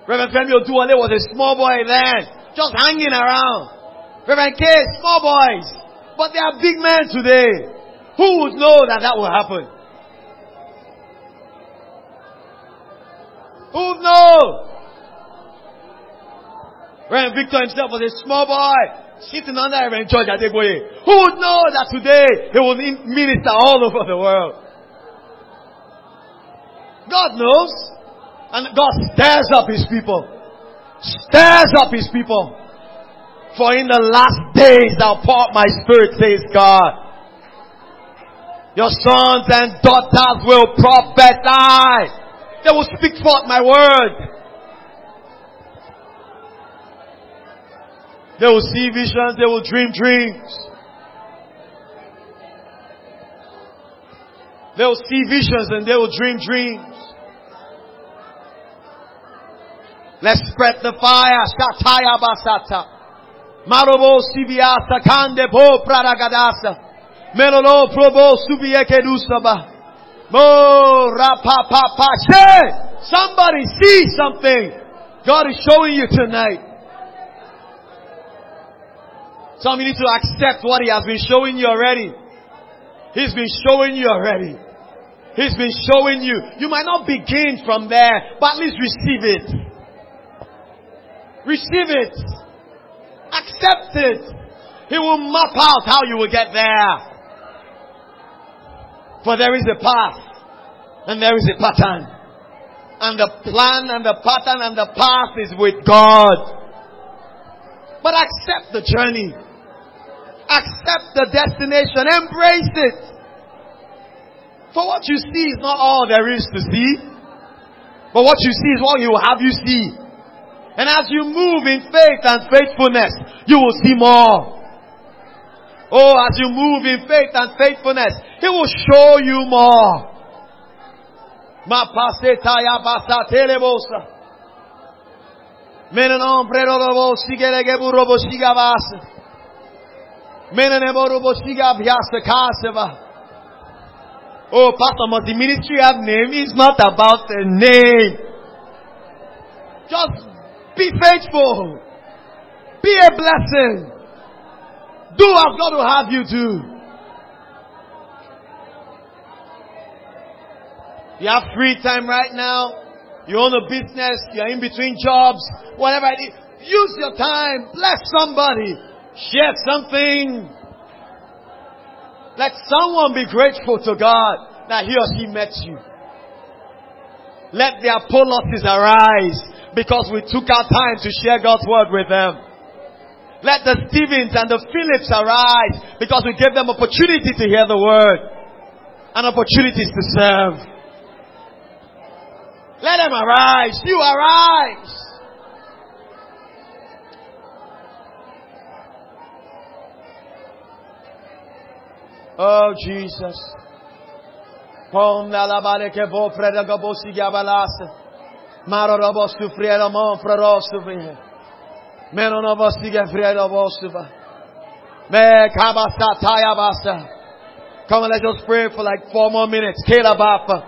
Reverend Femi Oduwale was a small boy then, just hanging around. Reverend K, small boys. But they are big men today. Who would know that that will happen? Who would know? Reverend Victor himself was a small boy, sitting under Reverend George Adegboye. Who would know that today he will minister all over the world? God knows. And God stirs up his people. Stirs up his people. For in the last days I'll pour my spirit, says God. Your sons and daughters will prophesy. They will speak forth my word. They will see visions. They will dream dreams. They will see visions and they will dream dreams. Let's spread the fire. Shataya basata. Marobo kande po pradagadasa. Melolo probo! Somebody see something. God is showing you tonight. Some you need to accept what He has been showing you already. He's been showing you already. He's been showing you. You might not begin from there, but at least receive it. Receive it. Accept it. He will map out how you will get there. For there is a path and there is a pattern. And the plan and the pattern and the path is with God. But accept the journey. Accept the destination. Embrace it. For what you see is not all there is to see. But what you see is what will have you see. And as you move in faith and faithfulness, you will see more. Oh, as you move in faith and faithfulness, He will show you more. Oh, Pastor, the ministry have name? It's not about the name. Just be faithful. Be a blessing. Do what God will have you do. You have free time right now. You own a business. You're in between jobs. Whatever it is. Use your time. Bless somebody. Share something. Let someone be grateful to God that he or she met you. Let their policies arise because we took our time to share God's word with them. Let the Stephens and the Philips arise because we gave them opportunity to hear the word and opportunities to serve. Let them arise. You arise. Oh Jesus. Vine. Meno no vo si friera vo su va. Me kabasa taya basa. Come on, let's just pray for like four more minutes. Kela bapa.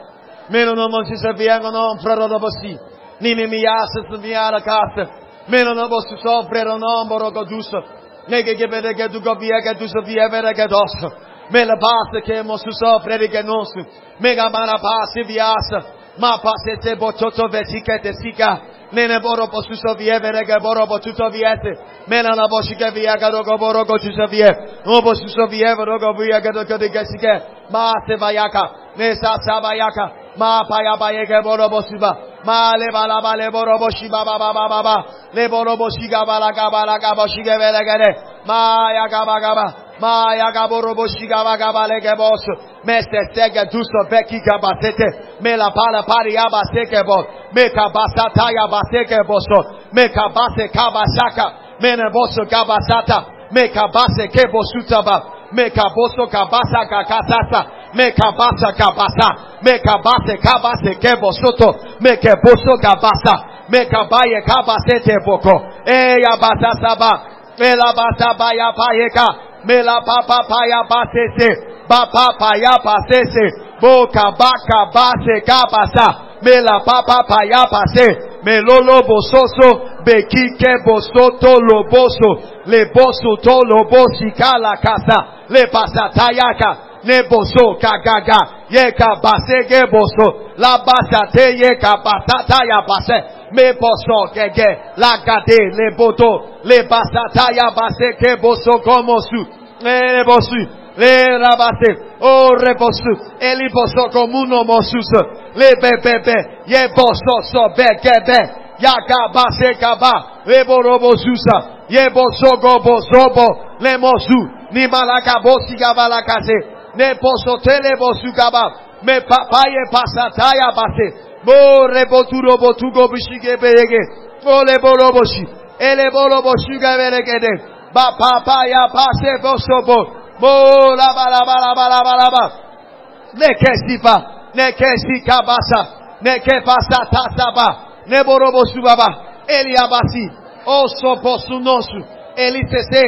Meno no mo si se viengo no frero robo si. Nini mi yasa su viara casa. Meno no vo su soffrero no mboro goduso. Nege gebede gedu govia geduso vievere gedoso. Mela basta che mo su sopra di che non su. Mega mana pasi viasa. Ma pasi te bototo vesike te sika. Nene boro po su so vievere che boro po tutto viete. Mela na boshi che via che rogo boro go tu so vie. No po su so vieve rogo via che rogo di che sike. Ma se vayaka. Ne sa sa vayaka. Ma pa ya ba ye che boro po su ba. Ma le ba la ba le boro po shi ba ba ba ba ba. Le boro po shi ga ba la ga ba la ga bo shi che vele che ne. Ma ya ga ba ga ba. Maya gaborobo shigaba gabale gebos. Meste sege duso veki gabasete. Me la pala pari abaseke bo. Me kabasata ya baseke boso. Me kabase kabasaka. Mene boso kabasata. Me kabase kebo sutaba. Me kaboso kabasa kakasasa. Me kabasa kabasa. Me kabase kabase kebo soto. Me keboso kabasa. Me kabaye kabase te boko. E ya basa saba. Me la basa baya payeka. Me la papa paya basese. Ba papa ya basese. Bo kabaka base kabasa. Me la papa paya base. Me lolo bososo. Be kike bosoto loboso. Le boso to lobosi kala casa. Le pasatayaka ne boso kagaga ye ka base ge boso la basa te ye ka basata ya base. Me boso gege la gade le boto le basata ya base ke boso como su le bosu le rabase. O rebosu eli boso como uno mosus le bebebe ye boso so begebe. Ya ka base kaba le borobosusa ye boso go bosobo le mosu ni malaka bosi gabalakase ne posotele bosugaba me papaye pasataya base. Bo reboturo botugo bishige beyege. Ole boroboshi ele boroboshuga beregede ba papaya pase bosobo bo la ba la ba la ba la ba la ba. Ne kesipa ne kesika basa ne ke pasata saba ne borobosu baba eliabasi oso posunosu elitese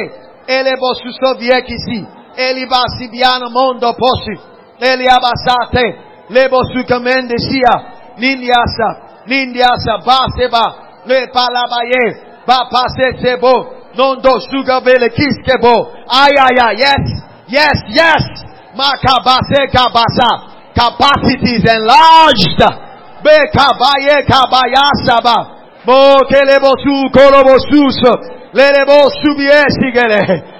ele bosu soviekisi Eli basibiana mondo posi. Eli abasate. Lebo sukamende sia. Nindiasa. Nindiasa baseba. Le palabaye. Ba pase sebo. Non do suga bele kiskebo. Ay ay ay. Yes. Yes. Yes. Makabase kabasa. Capacity is enlarged. Be kabaye kabayasaba. Mo kelebo su korobo suso.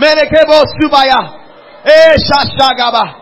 Melekebo subaya. E shashagaba.